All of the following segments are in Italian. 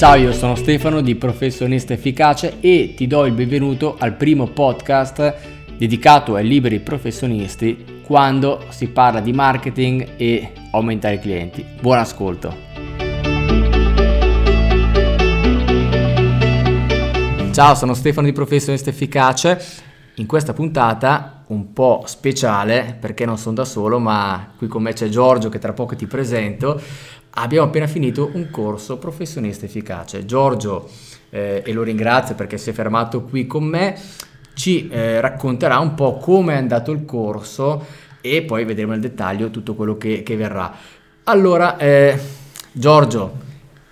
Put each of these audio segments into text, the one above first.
Ciao, io sono Stefano di Professionista Efficace e ti do il benvenuto al primo podcast dedicato ai liberi professionisti quando si parla di marketing e aumentare i clienti. Buon ascolto! Ciao, sono Stefano di Professionista Efficace. In questa puntata un po' speciale perché non sono da solo, ma qui con me c'è Giorgio che tra poco ti presento. Abbiamo appena finito un corso professionista efficace. Giorgio, eh, e lo ringrazio perché si è fermato qui con me, ci eh, racconterà un po' come è andato il corso e poi vedremo nel dettaglio tutto quello che, che verrà. Allora, eh, Giorgio,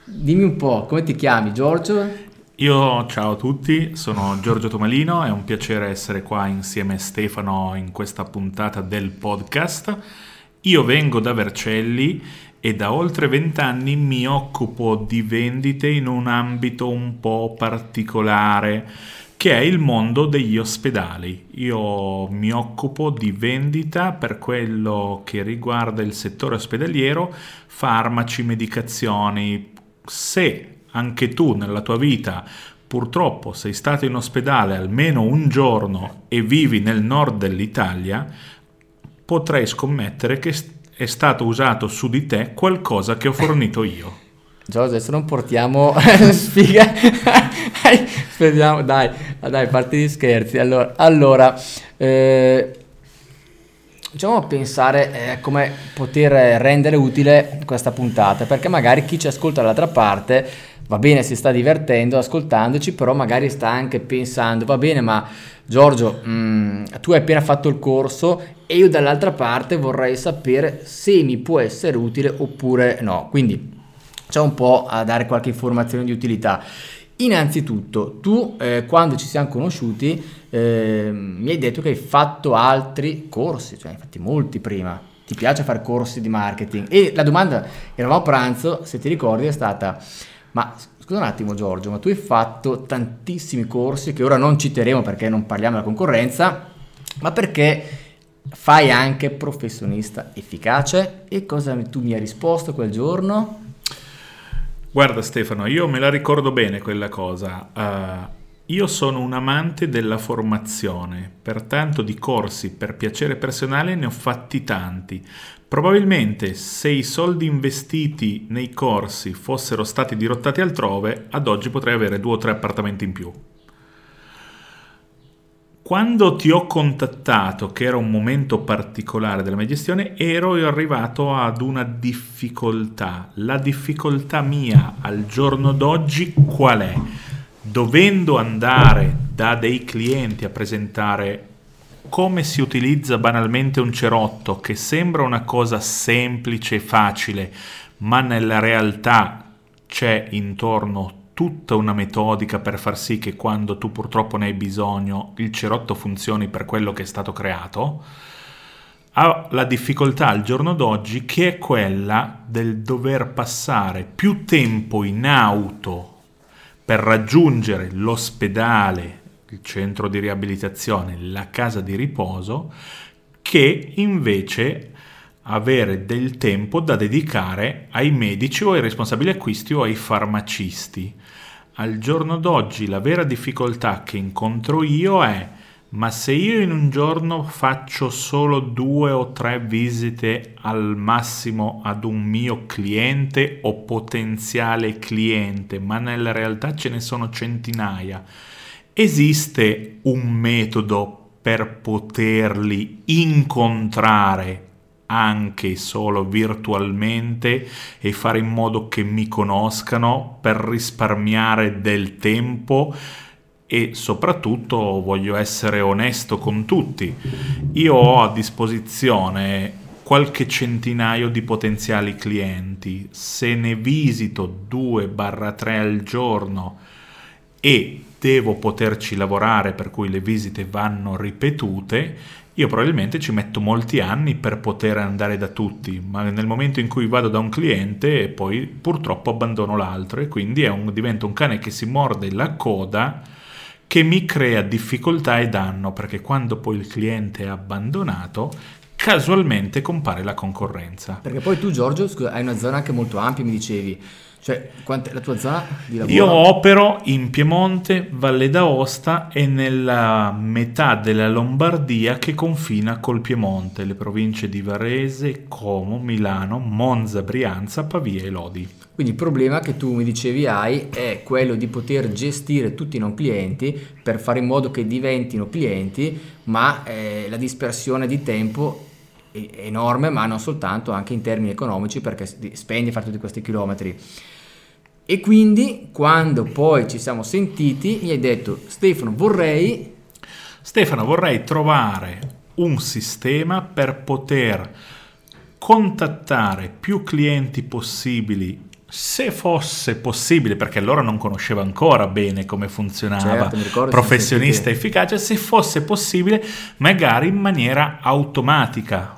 dimmi un po' come ti chiami, Giorgio? Io ciao a tutti, sono Giorgio Tomalino, è un piacere essere qua insieme a Stefano in questa puntata del podcast. Io vengo da Vercelli e da oltre vent'anni mi occupo di vendite in un ambito un po' particolare che è il mondo degli ospedali. Io mi occupo di vendita per quello che riguarda il settore ospedaliero, farmaci, medicazioni. Se anche tu nella tua vita purtroppo sei stato in ospedale almeno un giorno e vivi nel nord dell'Italia, potrei scommettere che è stato usato su di te qualcosa che ho fornito io. Giorgio, adesso non portiamo sfiga. Speriamo, dai, dai, parti di scherzi. Allora, allora eh, diciamo a pensare eh, come poter rendere utile questa puntata, perché magari chi ci ascolta dall'altra parte va bene, si sta divertendo ascoltandoci, però magari sta anche pensando, va bene, ma Giorgio, mm, tu hai appena fatto il corso e io dall'altra parte vorrei sapere se mi può essere utile oppure no. Quindi c'è un po' a dare qualche informazione di utilità. Innanzitutto, tu eh, quando ci siamo conosciuti eh, mi hai detto che hai fatto altri corsi, cioè infatti molti prima. Ti piace fare corsi di marketing? E la domanda, eravamo a pranzo, se ti ricordi, è stata ma scusa un attimo Giorgio, ma tu hai fatto tantissimi corsi che ora non citeremo perché non parliamo della concorrenza, ma perché fai anche professionista efficace? E cosa tu mi hai risposto quel giorno? Guarda Stefano, io me la ricordo bene quella cosa. Uh, io sono un amante della formazione, pertanto di corsi per piacere personale ne ho fatti tanti. Probabilmente se i soldi investiti nei corsi fossero stati dirottati altrove, ad oggi potrei avere due o tre appartamenti in più. Quando ti ho contattato, che era un momento particolare della mia gestione, ero arrivato ad una difficoltà. La difficoltà mia al giorno d'oggi qual è? Dovendo andare da dei clienti a presentare come si utilizza banalmente un cerotto, che sembra una cosa semplice e facile, ma nella realtà c'è intorno tutta una metodica per far sì che quando tu purtroppo ne hai bisogno il cerotto funzioni per quello che è stato creato, ha la difficoltà al giorno d'oggi che è quella del dover passare più tempo in auto per raggiungere l'ospedale il centro di riabilitazione, la casa di riposo, che invece avere del tempo da dedicare ai medici o ai responsabili acquisti o ai farmacisti. Al giorno d'oggi la vera difficoltà che incontro io è ma se io in un giorno faccio solo due o tre visite al massimo ad un mio cliente o potenziale cliente, ma nella realtà ce ne sono centinaia, Esiste un metodo per poterli incontrare anche solo virtualmente e fare in modo che mi conoscano per risparmiare del tempo e soprattutto voglio essere onesto con tutti. Io ho a disposizione qualche centinaio di potenziali clienti. Se ne visito 2-3 al giorno e devo poterci lavorare per cui le visite vanno ripetute, io probabilmente ci metto molti anni per poter andare da tutti, ma nel momento in cui vado da un cliente poi purtroppo abbandono l'altro e quindi un, diventa un cane che si morde la coda che mi crea difficoltà e danno perché quando poi il cliente è abbandonato casualmente compare la concorrenza. Perché poi tu Giorgio scusa, hai una zona anche molto ampia, mi dicevi Cioè, quant'è la tua zona di lavoro? Io opero in Piemonte, Valle d'Aosta e nella metà della Lombardia che confina col Piemonte, le province di Varese, Como, Milano, Monza, Brianza, Pavia e Lodi. Quindi il problema che tu mi dicevi hai è quello di poter gestire tutti i non clienti per fare in modo che diventino clienti, ma eh, la dispersione di tempo enorme, ma non soltanto, anche in termini economici perché spendi a fare tutti questi chilometri. E quindi quando poi ci siamo sentiti mi hai detto Stefano vorrei... Stefano vorrei trovare un sistema per poter contattare più clienti possibili se fosse possibile, perché allora non conosceva ancora bene come funzionava certo, professionista efficace, se fosse possibile magari in maniera automatica,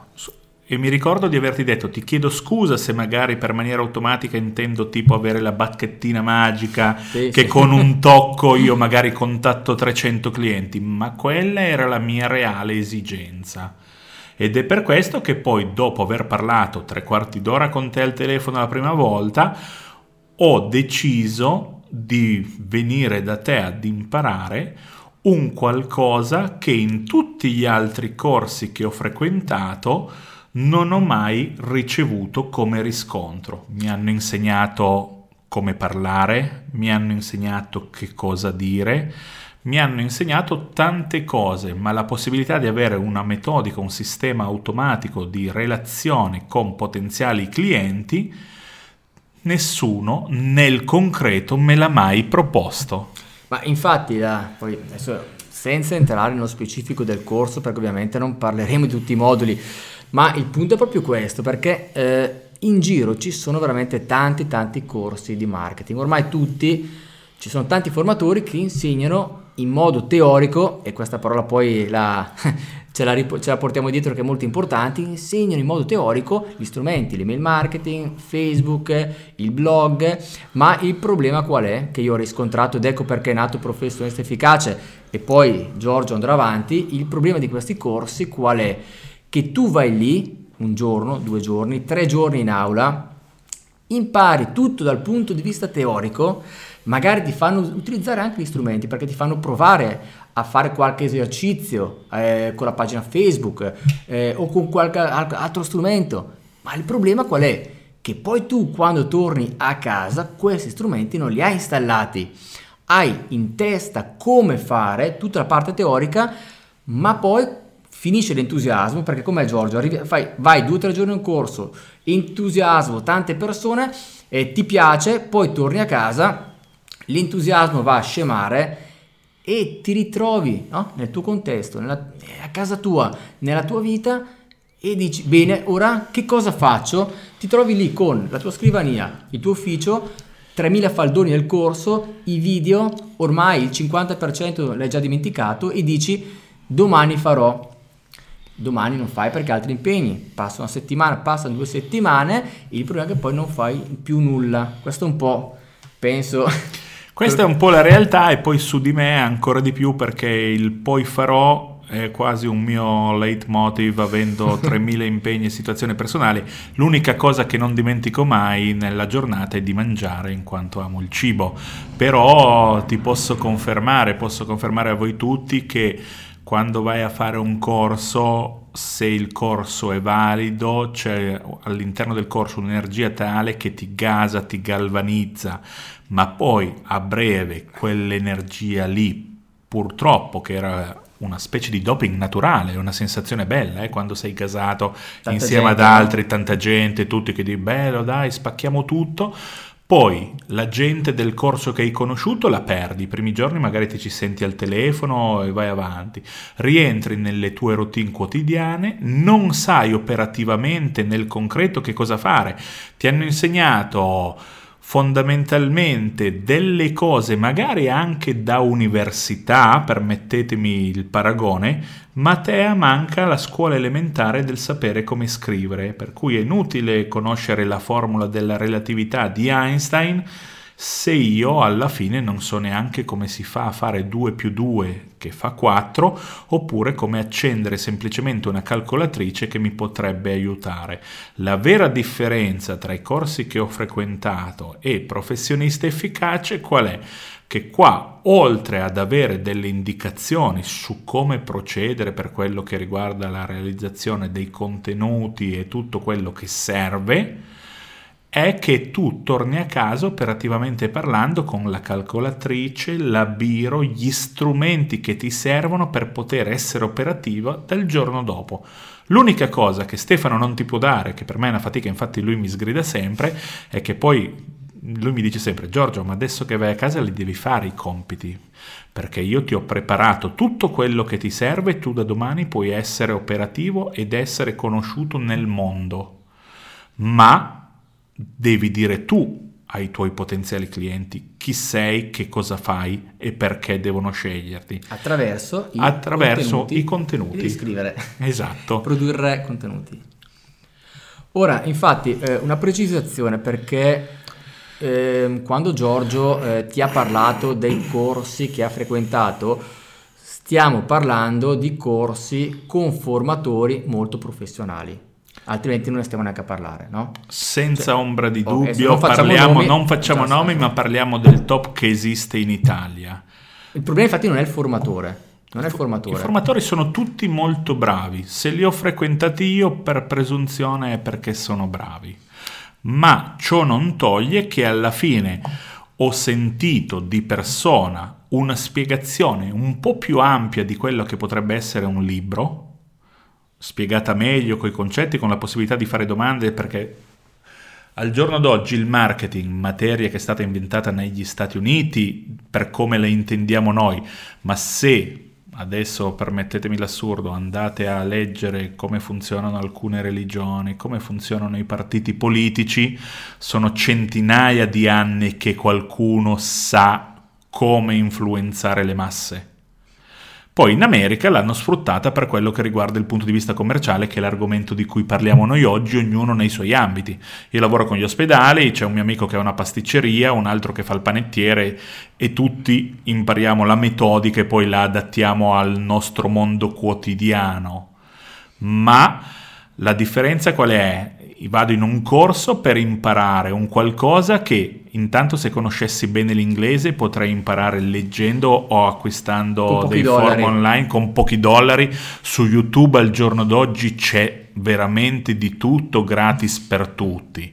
e mi ricordo di averti detto ti chiedo scusa se magari per maniera automatica intendo tipo avere la bacchettina magica sì, che sì. con un tocco io magari contatto 300 clienti, ma quella era la mia reale esigenza. Ed è per questo che poi dopo aver parlato tre quarti d'ora con te al telefono la prima volta, ho deciso di venire da te ad imparare un qualcosa che in tutti gli altri corsi che ho frequentato non ho mai ricevuto come riscontro. Mi hanno insegnato come parlare, mi hanno insegnato che cosa dire, mi hanno insegnato tante cose, ma la possibilità di avere una metodica, un sistema automatico di relazione con potenziali clienti, nessuno nel concreto me l'ha mai proposto. Ma infatti, da, poi adesso senza entrare nello specifico del corso, perché ovviamente non parleremo di tutti i moduli, ma il punto è proprio questo, perché eh, in giro ci sono veramente tanti tanti corsi di marketing. Ormai tutti, ci sono tanti formatori che insegnano in modo teorico, e questa parola poi la, ce, la, ce la portiamo dietro che è molto importante, insegnano in modo teorico gli strumenti, l'email marketing, Facebook, il blog, ma il problema qual è? Che io ho riscontrato ed ecco perché è nato Professionista Efficace e poi Giorgio andrà avanti, il problema di questi corsi qual è? Che tu vai lì un giorno, due giorni, tre giorni in aula, impari tutto dal punto di vista teorico, magari ti fanno utilizzare anche gli strumenti perché ti fanno provare a fare qualche esercizio eh, con la pagina Facebook eh, o con qualche altro strumento. Ma il problema qual è? Che poi tu quando torni a casa questi strumenti non li hai installati. Hai in testa come fare tutta la parte teorica, ma poi finisce l'entusiasmo perché come Giorgio arrivi, fai, vai due o tre giorni in corso entusiasmo tante persone e ti piace poi torni a casa l'entusiasmo va a scemare e ti ritrovi no? nel tuo contesto nella, a casa tua nella tua vita e dici bene ora che cosa faccio ti trovi lì con la tua scrivania il tuo ufficio 3000 faldoni nel corso i video ormai il 50% l'hai già dimenticato e dici domani farò domani non fai perché altri impegni, passa una settimana, passano due settimane, il problema è che poi non fai più nulla. Questo è un po', penso... Questa è un po' la realtà e poi su di me ancora di più perché il poi farò è quasi un mio leitmotiv avendo 3000 impegni e situazioni personali. L'unica cosa che non dimentico mai nella giornata è di mangiare in quanto amo il cibo. Però ti posso confermare, posso confermare a voi tutti che quando vai a fare un corso, se il corso è valido, c'è all'interno del corso un'energia tale che ti gasa, ti galvanizza, ma poi a breve quell'energia lì, purtroppo che era una specie di doping naturale, una sensazione bella, eh, quando sei gasato tanta insieme gente, ad altri, tanta gente, tutti che dicono bello dai, spacchiamo tutto, poi la gente del corso che hai conosciuto la perdi, i primi giorni magari ti ci senti al telefono e vai avanti, rientri nelle tue routine quotidiane, non sai operativamente nel concreto che cosa fare, ti hanno insegnato fondamentalmente delle cose, magari anche da università, permettetemi il paragone, ma manca la scuola elementare del sapere come scrivere, per cui è inutile conoscere la formula della relatività di Einstein se io alla fine non so neanche come si fa a fare 2 più 2 che fa 4 oppure come accendere semplicemente una calcolatrice che mi potrebbe aiutare. La vera differenza tra i corsi che ho frequentato e professionista efficace qual è? Che qua, oltre ad avere delle indicazioni su come procedere per quello che riguarda la realizzazione dei contenuti e tutto quello che serve, è che tu torni a casa operativamente parlando con la calcolatrice, la biro, gli strumenti che ti servono per poter essere operativo dal giorno dopo. L'unica cosa che Stefano non ti può dare, che per me è una fatica, infatti lui mi sgrida sempre, è che poi lui mi dice sempre Giorgio, ma adesso che vai a casa li devi fare i compiti, perché io ti ho preparato tutto quello che ti serve e tu da domani puoi essere operativo ed essere conosciuto nel mondo. Ma devi dire tu ai tuoi potenziali clienti chi sei, che cosa fai e perché devono sceglierti. Attraverso, i, Attraverso contenuti i contenuti. Devi scrivere. Esatto. Produrre contenuti. Ora, infatti, eh, una precisazione perché eh, quando Giorgio eh, ti ha parlato dei corsi che ha frequentato, stiamo parlando di corsi con formatori molto professionali altrimenti non ne stiamo neanche a parlare, no? Senza cioè, ombra di okay, dubbio, non facciamo, parliamo, nomi, non facciamo nomi, ma parliamo del top che esiste in Italia. Il problema infatti non è il formatore. Non è il formatore. I formatori sono tutti molto bravi. Se li ho frequentati io per presunzione è perché sono bravi. Ma ciò non toglie che alla fine ho sentito di persona una spiegazione un po' più ampia di quello che potrebbe essere un libro, spiegata meglio con i concetti, con la possibilità di fare domande, perché al giorno d'oggi il marketing, materia che è stata inventata negli Stati Uniti per come la intendiamo noi, ma se adesso permettetemi l'assurdo, andate a leggere come funzionano alcune religioni, come funzionano i partiti politici, sono centinaia di anni che qualcuno sa come influenzare le masse. Poi in America l'hanno sfruttata per quello che riguarda il punto di vista commerciale, che è l'argomento di cui parliamo noi oggi, ognuno nei suoi ambiti. Io lavoro con gli ospedali, c'è un mio amico che ha una pasticceria, un altro che fa il panettiere e tutti impariamo la metodica e poi la adattiamo al nostro mondo quotidiano. Ma la differenza qual è? Vado in un corso per imparare un qualcosa che intanto se conoscessi bene l'inglese potrei imparare leggendo o acquistando dei dollari. forum online con pochi dollari. Su YouTube al giorno d'oggi c'è veramente di tutto gratis per tutti.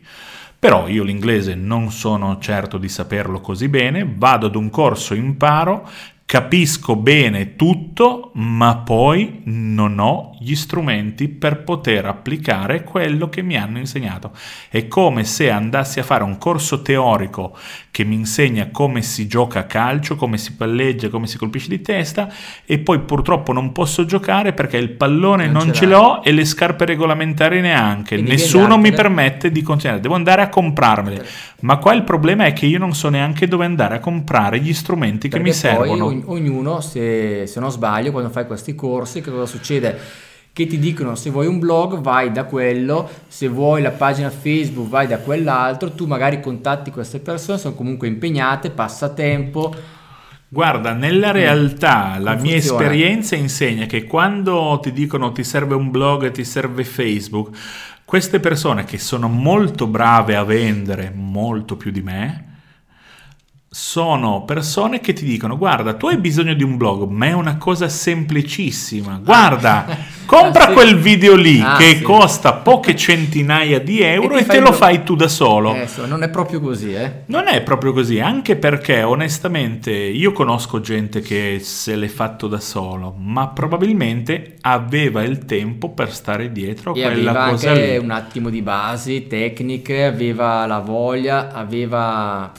Però io l'inglese non sono certo di saperlo così bene, vado ad un corso, imparo capisco bene tutto, ma poi non ho gli strumenti per poter applicare quello che mi hanno insegnato. È come se andassi a fare un corso teorico che mi insegna come si gioca a calcio, come si palleggia, come si colpisce di testa e poi purtroppo non posso giocare perché il pallone non, non ce, l'ho e le scarpe regolamentari neanche. Nessuno mi permette di continuare, devo andare a comprarmele. Ma qua il problema è che io non so neanche dove andare a comprare gli strumenti perché che mi servono ognuno, se, se non sbaglio, quando fai questi corsi, che cosa succede? Che ti dicono se vuoi un blog vai da quello, se vuoi la pagina Facebook vai da quell'altro, tu magari contatti queste persone, sono comunque impegnate, passa tempo. Guarda, nella realtà mm. la mia esperienza insegna che quando ti dicono ti serve un blog, ti serve Facebook, queste persone che sono molto brave a vendere molto più di me, sono persone che ti dicono guarda tu hai bisogno di un blog ma è una cosa semplicissima guarda compra ah, sì. quel video lì ah, che sì. costa poche centinaia di euro e, e te lo fai tu da solo eh, non è proprio così eh non è proprio così anche perché onestamente io conosco gente che se l'è fatto da solo ma probabilmente aveva il tempo per stare dietro a e quella aveva cosa anche lì. un attimo di basi tecniche aveva la voglia aveva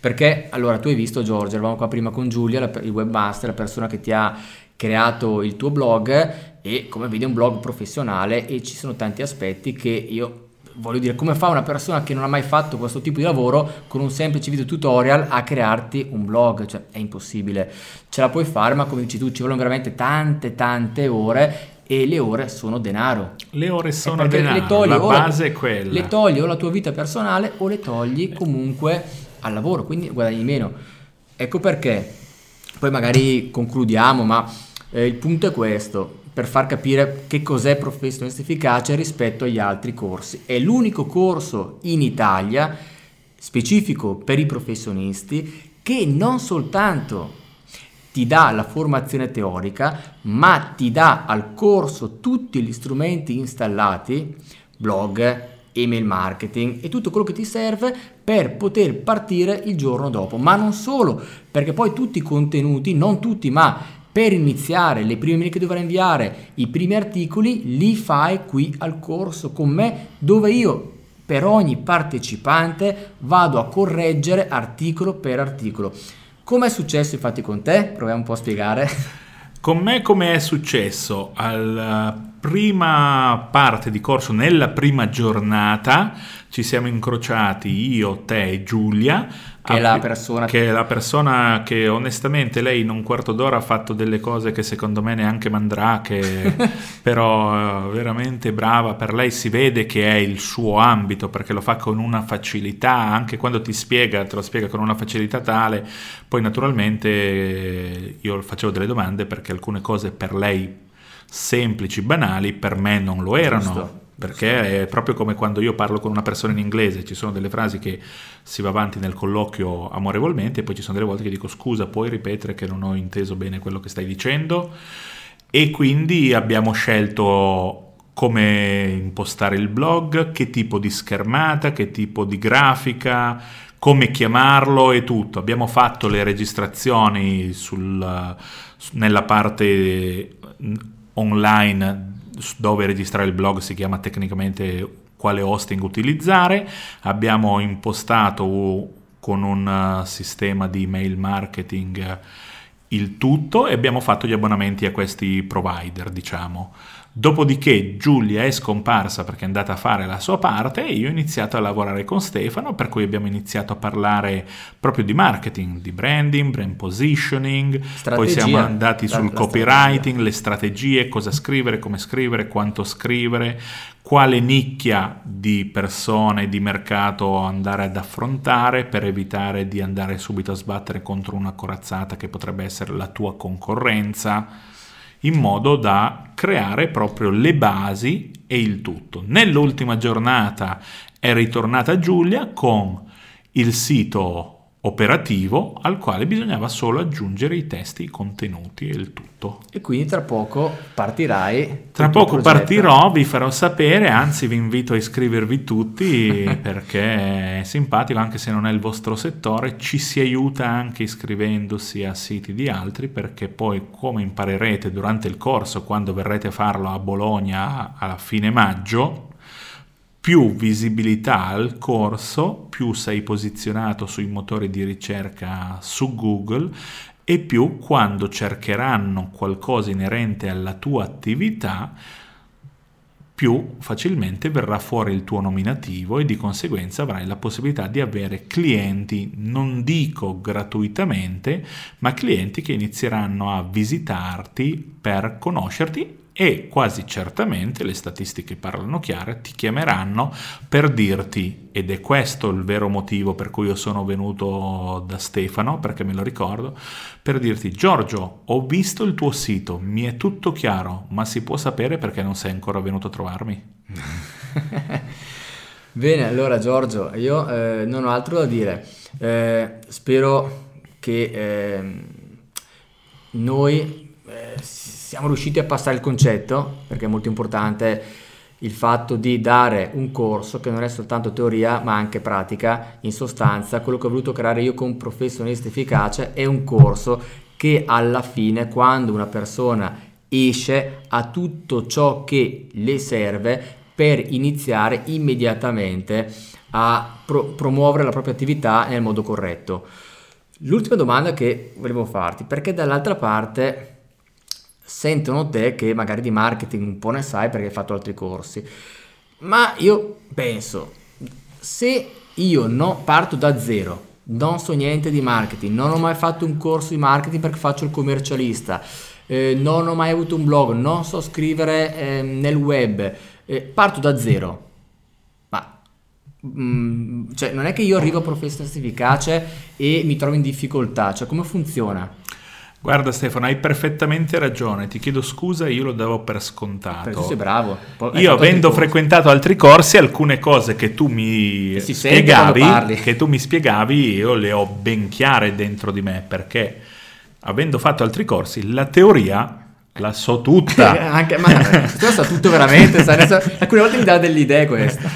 perché allora tu hai visto Giorgio, eravamo qua prima con Giulia, la, il webmaster, la persona che ti ha creato il tuo blog e come vedi è un blog professionale e ci sono tanti aspetti che io voglio dire come fa una persona che non ha mai fatto questo tipo di lavoro con un semplice video tutorial a crearti un blog, cioè è impossibile. Ce la puoi fare, ma come dici tu ci vogliono veramente tante tante ore e le ore sono denaro. Le ore sono denaro, le togli, la base è quella. Le togli o la tua vita personale o le togli comunque al lavoro, quindi guadagni meno. Ecco perché, poi magari concludiamo, ma eh, il punto è questo, per far capire che cos'è professionista efficace rispetto agli altri corsi. È l'unico corso in Italia specifico per i professionisti che non soltanto ti dà la formazione teorica, ma ti dà al corso tutti gli strumenti installati, blog, email marketing e tutto quello che ti serve per poter partire il giorno dopo. Ma non solo, perché poi tutti i contenuti, non tutti, ma per iniziare le prime mail che dovrai inviare, i primi articoli, li fai qui al corso con me, dove io per ogni partecipante vado a correggere articolo per articolo. Come è successo infatti con te? Proviamo un po' a spiegare. Con me come è successo? Alla prima parte di corso, nella prima giornata, ci siamo incrociati io, te e Giulia. Che è la persona che è la persona che onestamente lei in un quarto d'ora ha fatto delle cose che secondo me neanche mandrà che però veramente brava. Per lei si vede che è il suo ambito perché lo fa con una facilità anche quando ti spiega te lo spiega con una facilità tale. Poi naturalmente io facevo delle domande perché alcune cose per lei semplici banali per me non lo erano Giusto perché è proprio come quando io parlo con una persona in inglese, ci sono delle frasi che si va avanti nel colloquio amorevolmente e poi ci sono delle volte che dico scusa, puoi ripetere che non ho inteso bene quello che stai dicendo? E quindi abbiamo scelto come impostare il blog, che tipo di schermata, che tipo di grafica, come chiamarlo e tutto. Abbiamo fatto le registrazioni sul, nella parte online dove registrare il blog si chiama tecnicamente quale hosting utilizzare, abbiamo impostato con un uh, sistema di mail marketing il tutto e abbiamo fatto gli abbonamenti a questi provider, diciamo. Dopodiché Giulia è scomparsa perché è andata a fare la sua parte e io ho iniziato a lavorare con Stefano, per cui abbiamo iniziato a parlare proprio di marketing, di branding, brand positioning, strategia, poi siamo andati sul copywriting, strategia. le strategie, cosa scrivere, come scrivere, quanto scrivere, quale nicchia di persone, di mercato andare ad affrontare per evitare di andare subito a sbattere contro una corazzata che potrebbe essere la tua concorrenza in modo da creare proprio le basi e il tutto. Nell'ultima giornata è ritornata Giulia con il sito operativo al quale bisognava solo aggiungere i testi, i contenuti e il tutto. E quindi tra poco partirai. Tra poco partirò, vi farò sapere, anzi vi invito a iscrivervi tutti perché è simpatico anche se non è il vostro settore, ci si aiuta anche iscrivendosi a siti di altri perché poi come imparerete durante il corso quando verrete a farlo a Bologna a fine maggio, più visibilità al corso, più sei posizionato sui motori di ricerca su Google e più quando cercheranno qualcosa inerente alla tua attività, più facilmente verrà fuori il tuo nominativo e di conseguenza avrai la possibilità di avere clienti, non dico gratuitamente, ma clienti che inizieranno a visitarti per conoscerti e quasi certamente le statistiche parlano chiare, ti chiameranno per dirti, ed è questo il vero motivo per cui io sono venuto da Stefano, perché me lo ricordo, per dirti Giorgio, ho visto il tuo sito, mi è tutto chiaro, ma si può sapere perché non sei ancora venuto a trovarmi? Bene, allora Giorgio, io eh, non ho altro da dire. Eh, spero che eh, noi siamo riusciti a passare il concetto, perché è molto importante il fatto di dare un corso che non è soltanto teoria ma anche pratica, in sostanza quello che ho voluto creare io con professionista efficace è un corso che alla fine quando una persona esce ha tutto ciò che le serve per iniziare immediatamente a pro- promuovere la propria attività nel modo corretto. L'ultima domanda che volevo farti, perché dall'altra parte sentono te che magari di marketing un po' ne sai perché hai fatto altri corsi. Ma io penso, se io no, parto da zero, non so niente di marketing, non ho mai fatto un corso di marketing perché faccio il commercialista, eh, non ho mai avuto un blog, non so scrivere eh, nel web, eh, parto da zero. Ma mm, cioè non è che io arrivo a professionista efficace e mi trovo in difficoltà, cioè come funziona? Guarda Stefano, hai perfettamente ragione, ti chiedo scusa, io lo davo per scontato. Perché sei bravo. Poi- Io avendo frequentato altri corsi, alcune cose che tu mi Che spiegavi, che tu mi spiegavi, io le ho ben chiare dentro di me, perché avendo fatto altri corsi, la teoria la so tutta. Anche, ma questo sa tutto veramente, sai, adesso- alcune volte mi dà delle idee questo.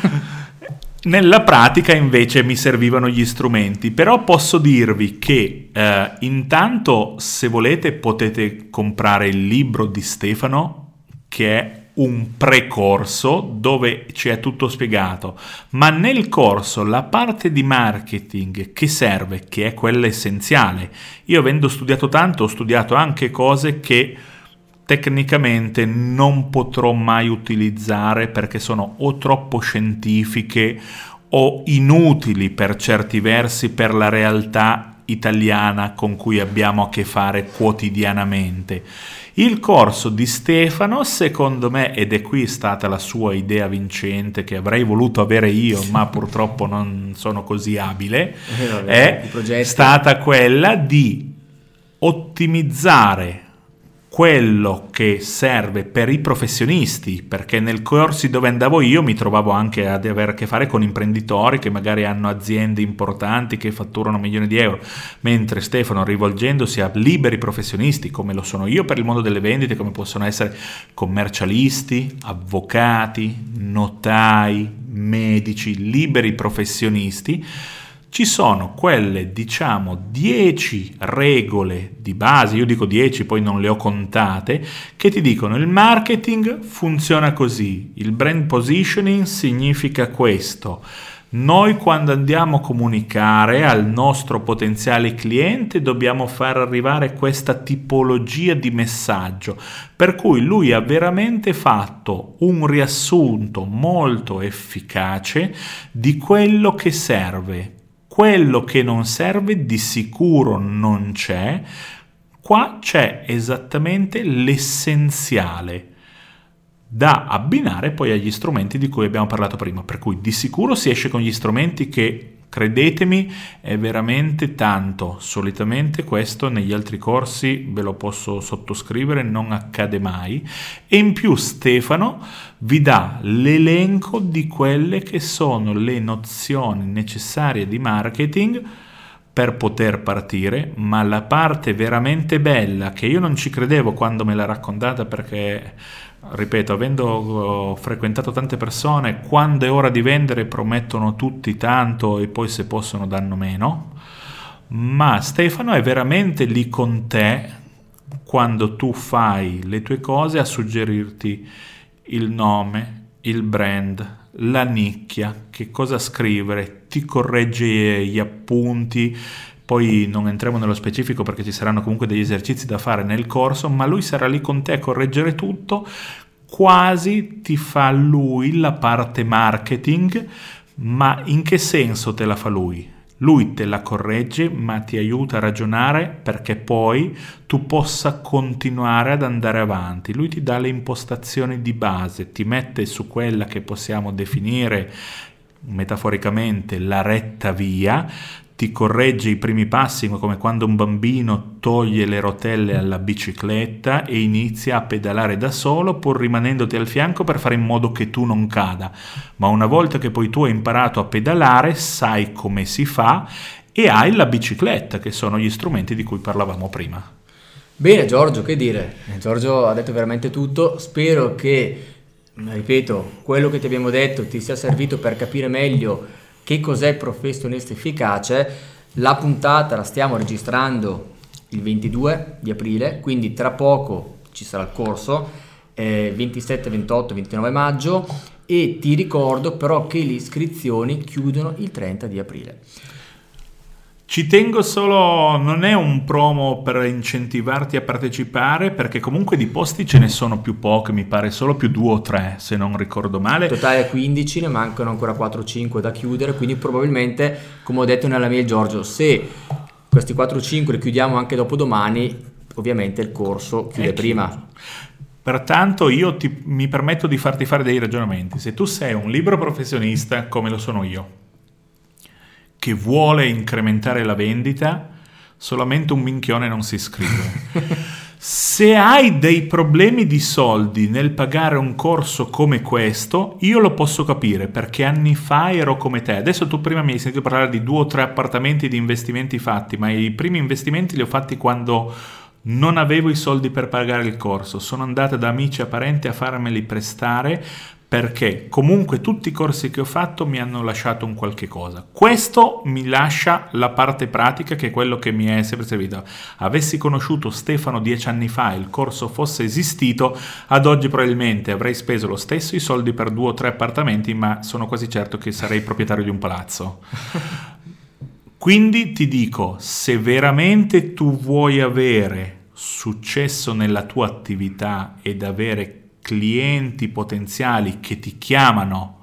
Nella pratica invece mi servivano gli strumenti, però posso dirvi che eh, intanto se volete potete comprare il libro di Stefano che è un precorso dove c'è tutto spiegato, ma nel corso la parte di marketing che serve, che è quella essenziale, io avendo studiato tanto ho studiato anche cose che tecnicamente non potrò mai utilizzare perché sono o troppo scientifiche o inutili per certi versi per la realtà italiana con cui abbiamo a che fare quotidianamente. Il corso di Stefano, secondo me, ed è qui stata la sua idea vincente che avrei voluto avere io, ma purtroppo non sono così abile, Eh, vabbè, è stata quella di ottimizzare quello che serve per i professionisti, perché nel corsi dove andavo io mi trovavo anche ad avere a che fare con imprenditori che magari hanno aziende importanti che fatturano milioni di euro, mentre Stefano rivolgendosi a liberi professionisti come lo sono io per il mondo delle vendite, come possono essere commercialisti, avvocati, notai, medici, liberi professionisti, ci sono quelle, diciamo, 10 regole di base, io dico 10, poi non le ho contate, che ti dicono il marketing funziona così, il brand positioning significa questo. Noi quando andiamo a comunicare al nostro potenziale cliente dobbiamo far arrivare questa tipologia di messaggio, per cui lui ha veramente fatto un riassunto molto efficace di quello che serve. Quello che non serve di sicuro non c'è, qua c'è esattamente l'essenziale da abbinare poi agli strumenti di cui abbiamo parlato prima, per cui di sicuro si esce con gli strumenti che credetemi è veramente tanto, solitamente questo negli altri corsi ve lo posso sottoscrivere, non accade mai. E in più Stefano vi dà l'elenco di quelle che sono le nozioni necessarie di marketing per poter partire, ma la parte veramente bella che io non ci credevo quando me l'ha raccontata perché ripeto, avendo frequentato tante persone, quando è ora di vendere promettono tutti tanto e poi se possono danno meno, ma Stefano è veramente lì con te quando tu fai le tue cose a suggerirti il nome, il brand, la nicchia, che cosa scrivere, ti corregge gli appunti, poi non entriamo nello specifico perché ci saranno comunque degli esercizi da fare nel corso, ma lui sarà lì con te a correggere tutto, quasi ti fa lui la parte marketing, ma in che senso te la fa lui? Lui te la corregge, ma ti aiuta a ragionare perché poi tu possa continuare ad andare avanti. Lui ti dà le impostazioni di base, ti mette su quella che possiamo definire metaforicamente la retta via, ti corregge i primi passi come quando un bambino toglie le rotelle alla bicicletta e inizia a pedalare da solo pur rimanendoti al fianco per fare in modo che tu non cada. Ma una volta che poi tu hai imparato a pedalare, sai come si fa e hai la bicicletta, che sono gli strumenti di cui parlavamo prima. Bene Giorgio, che dire? Eh, Giorgio ha detto veramente tutto, spero che, ripeto, quello che ti abbiamo detto ti sia servito per capire meglio che cos'è il professionista efficace. La puntata la stiamo registrando il 22 di aprile, quindi tra poco ci sarà il corso, eh, 27, 28, 29 maggio e ti ricordo però che le iscrizioni chiudono il 30 di aprile. Ci tengo solo, non è un promo per incentivarti a partecipare, perché comunque di posti ce ne sono più pochi, mi pare solo più due o tre, se non ricordo male. totale 15, ne mancano ancora 4-5 da chiudere, quindi probabilmente, come ho detto nella mail Giorgio, se questi 4-5 li chiudiamo anche dopo domani, ovviamente il corso chiude Eh, prima. Pertanto io ti, mi permetto di farti fare dei ragionamenti. Se tu sei un libro professionista, come lo sono io, che vuole incrementare la vendita, solamente un minchione non si iscrive. Se hai dei problemi di soldi nel pagare un corso come questo, io lo posso capire perché anni fa ero come te. Adesso tu prima mi hai sentito parlare di due o tre appartamenti di investimenti fatti, ma i primi investimenti li ho fatti quando non avevo i soldi per pagare il corso. Sono andata da amici e parenti a farmeli prestare perché comunque tutti i corsi che ho fatto mi hanno lasciato un qualche cosa. Questo mi lascia la parte pratica che è quello che mi è sempre servito. Avessi conosciuto Stefano dieci anni fa e il corso fosse esistito, ad oggi probabilmente avrei speso lo stesso i soldi per due o tre appartamenti, ma sono quasi certo che sarei proprietario di un palazzo. Quindi ti dico, se veramente tu vuoi avere successo nella tua attività ed avere clienti potenziali che ti chiamano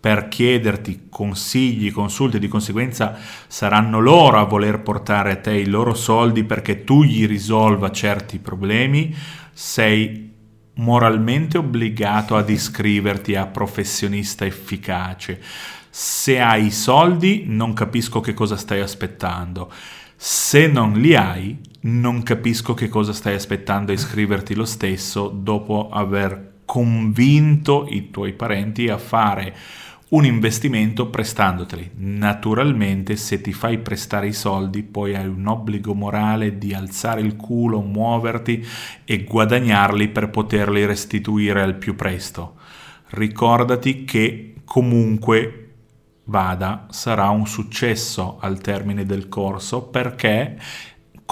per chiederti consigli, consulti, di conseguenza saranno loro a voler portare a te i loro soldi perché tu gli risolva certi problemi, sei moralmente obbligato ad iscriverti a professionista efficace. Se hai i soldi non capisco che cosa stai aspettando. Se non li hai, non capisco che cosa stai aspettando a iscriverti lo stesso dopo aver convinto i tuoi parenti a fare un investimento prestandoteli. Naturalmente se ti fai prestare i soldi poi hai un obbligo morale di alzare il culo, muoverti e guadagnarli per poterli restituire al più presto. Ricordati che comunque vada sarà un successo al termine del corso perché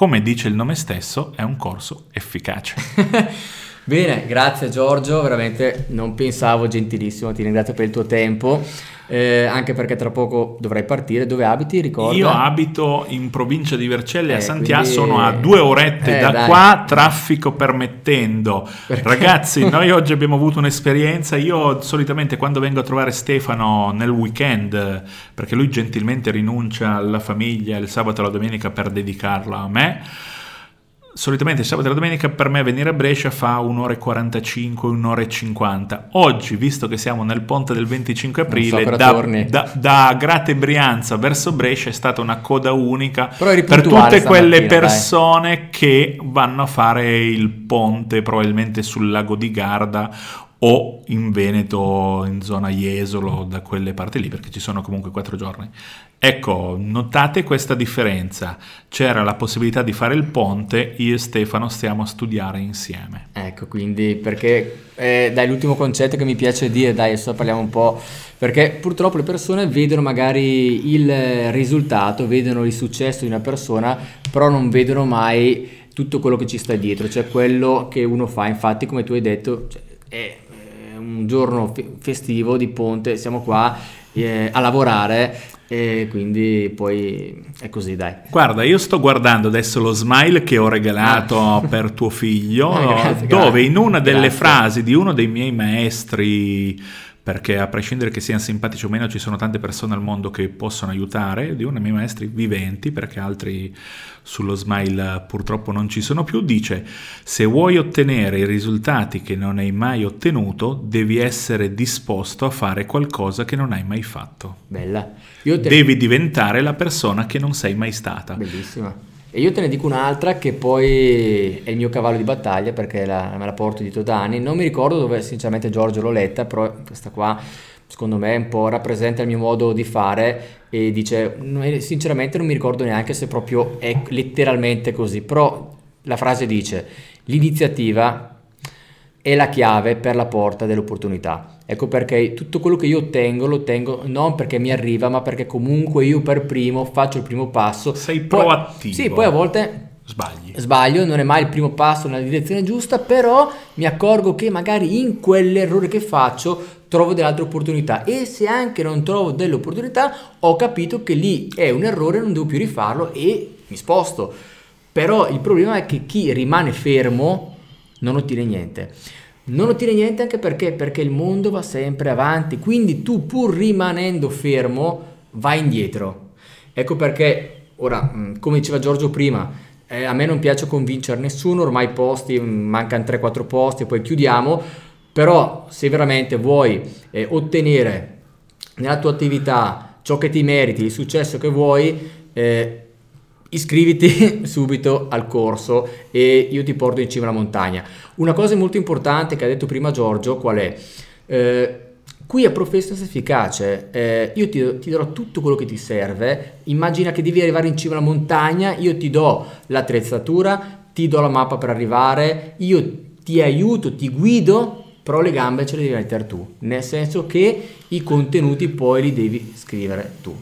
come dice il nome stesso, è un corso efficace. Bene, grazie Giorgio, veramente non pensavo gentilissimo, ti ringrazio per il tuo tempo eh, anche perché tra poco dovrai partire. Dove abiti? Ricorda? Io abito in provincia di Vercelli, eh, a Santiago, quindi... sono a due orette eh, da dai. qua, traffico permettendo. Perché? Ragazzi, noi oggi abbiamo avuto un'esperienza. Io solitamente quando vengo a trovare Stefano nel weekend, perché lui gentilmente rinuncia alla famiglia il sabato e la domenica per dedicarla a me solitamente sabato e la domenica per me venire a Brescia fa un'ora e 45, un'ora e 50. Oggi, visto che siamo nel ponte del 25 aprile, so da, da, da, Grate Brianza verso Brescia è stata una coda unica per tutte quelle persone dai. che vanno a fare il ponte probabilmente sul lago di Garda o in Veneto, in zona Jesolo, da quelle parti lì, perché ci sono comunque quattro giorni. Ecco, notate questa differenza. C'era la possibilità di fare il ponte, io e Stefano stiamo a studiare insieme. Ecco, quindi perché eh, dai, l'ultimo concetto che mi piace dire, dai, adesso parliamo un po', perché purtroppo le persone vedono magari il risultato, vedono il successo di una persona, però non vedono mai tutto quello che ci sta dietro, cioè quello che uno fa. Infatti, come tu hai detto, cioè, un giorno festivo di ponte, siamo qua eh, a lavorare e quindi poi è così dai. Guarda, io sto guardando adesso lo smile che ho regalato ah. per tuo figlio, ah, grazie, dove grazie. in una delle grazie. frasi di uno dei miei maestri perché a prescindere che siano simpatici o meno ci sono tante persone al mondo che possono aiutare, di uno dei miei maestri viventi, perché altri sullo smile purtroppo non ci sono più, dice se vuoi ottenere i risultati che non hai mai ottenuto, devi essere disposto a fare qualcosa che non hai mai fatto. Bella. Te... Devi diventare la persona che non sei mai stata. Bellissima. E io te ne dico un'altra che poi è il mio cavallo di battaglia perché la, me la porto dietro da anni. Non mi ricordo dove sinceramente Giorgio l'ho letta, però questa qua secondo me un po' rappresenta il mio modo di fare e dice sinceramente non mi ricordo neanche se proprio è letteralmente così, però la frase dice l'iniziativa è la chiave per la porta dell'opportunità. Ecco perché tutto quello che io ottengo lo ottengo non perché mi arriva, ma perché comunque io per primo faccio il primo passo. Sei proattivo. Poi, sì, poi a volte sbagli. Sbaglio, non è mai il primo passo nella direzione giusta, però mi accorgo che magari in quell'errore che faccio trovo delle altre opportunità e se anche non trovo delle opportunità ho capito che lì è un errore, non devo più rifarlo e mi sposto. Però il problema è che chi rimane fermo non ottiene niente. Non ottiene niente anche perché? Perché il mondo va sempre avanti, quindi tu pur rimanendo fermo vai indietro. Ecco perché, ora, mm, come diceva Giorgio prima, eh, a me non piace convincere nessuno, ormai posti, mancano 3-4 posti e poi chiudiamo, però se veramente vuoi eh, ottenere nella tua attività ciò che ti meriti, il successo che vuoi, eh, iscriviti subito al corso e io ti porto in cima alla montagna. Una cosa molto importante che ha detto prima Giorgio, qual è? Eh, qui a Professional Efficace eh, io ti, ti, darò tutto quello che ti serve, immagina che devi arrivare in cima alla montagna, io ti do l'attrezzatura, ti do la mappa per arrivare, io ti aiuto, ti guido però le gambe ce le devi mettere tu, nel senso che i contenuti poi li devi scrivere tu.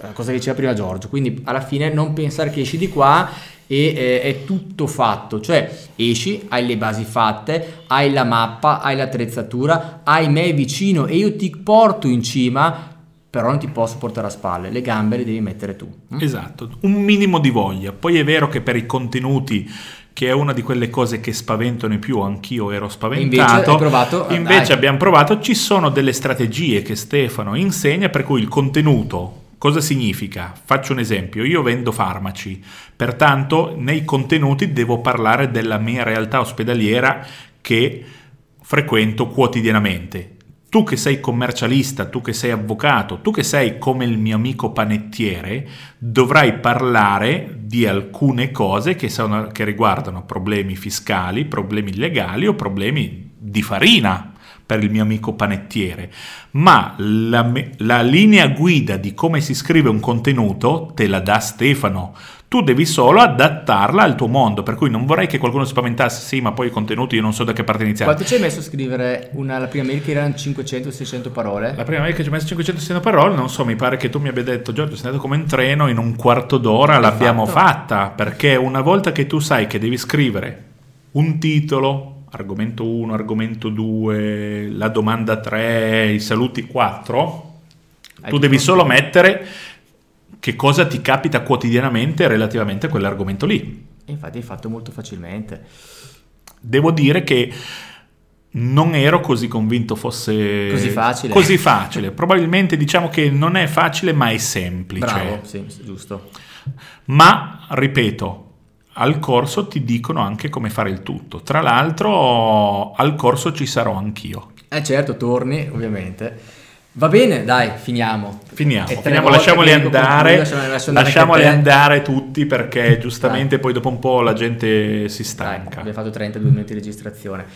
La cosa che diceva prima Giorgio, quindi alla fine non pensare che esci di qua e eh, è tutto fatto, cioè esci, hai le basi fatte, hai la mappa, hai l'attrezzatura, hai me vicino e io ti porto in cima, però non ti posso portare a spalle, le gambe le devi mettere tu. Esatto, un minimo di voglia. Poi è vero che per i contenuti che è una di quelle cose che spaventano di più, anch'io ero spaventato. Invece, provato, Invece abbiamo provato, ci sono delle strategie che Stefano insegna per cui il contenuto Cosa significa? Faccio un esempio, io vendo farmaci, pertanto nei contenuti devo parlare della mia realtà ospedaliera che frequento quotidianamente tu che sei commercialista, tu che sei avvocato, tu che sei come il mio amico panettiere, dovrai parlare di alcune cose che, sono, che riguardano problemi fiscali, problemi legali o problemi di farina per il mio amico panettiere. Ma la, la linea guida di come si scrive un contenuto te la dà Stefano tu devi solo adattarla al tuo mondo, per cui non vorrei che qualcuno si spaventasse, sì, ma poi i contenuti io non so da che parte iniziare. Quanto ci hai messo a scrivere una, la prima mail che erano 500-600 parole? La prima mail che ci hai messo 500-600 parole, non so, mi pare che tu mi abbia detto, Giorgio, sei andato come in treno, in un quarto d'ora L'hai l'abbiamo fatto? fatta, perché una volta che tu sai che devi scrivere un titolo, argomento 1, argomento 2, la domanda 3, i saluti 4, tu devi solo mettere che cosa ti capita quotidianamente relativamente a quell'argomento lì. Infatti hai fatto molto facilmente. Devo dire che non ero così convinto fosse così facile. Così facile. Probabilmente diciamo che non è facile, ma è semplice. Bravo, sì, giusto. Ma, ripeto, al corso ti dicono anche come fare il tutto. Tra l'altro, al corso ci sarò anch'io. Eh certo, torni, ovviamente. Va bene, dai, finiamo. Finiamo, finiamo lasciamoli andare, lasciamoli andare tutti perché giustamente dai. poi dopo un po' la gente si stanca. Dai, abbiamo fatto 32 minuti di registrazione.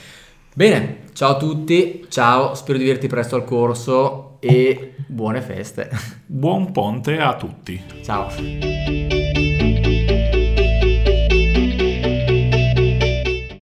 Bene, ciao a tutti, ciao, spero di vederti presto al corso e buone feste. Buon ponte a tutti. Ciao.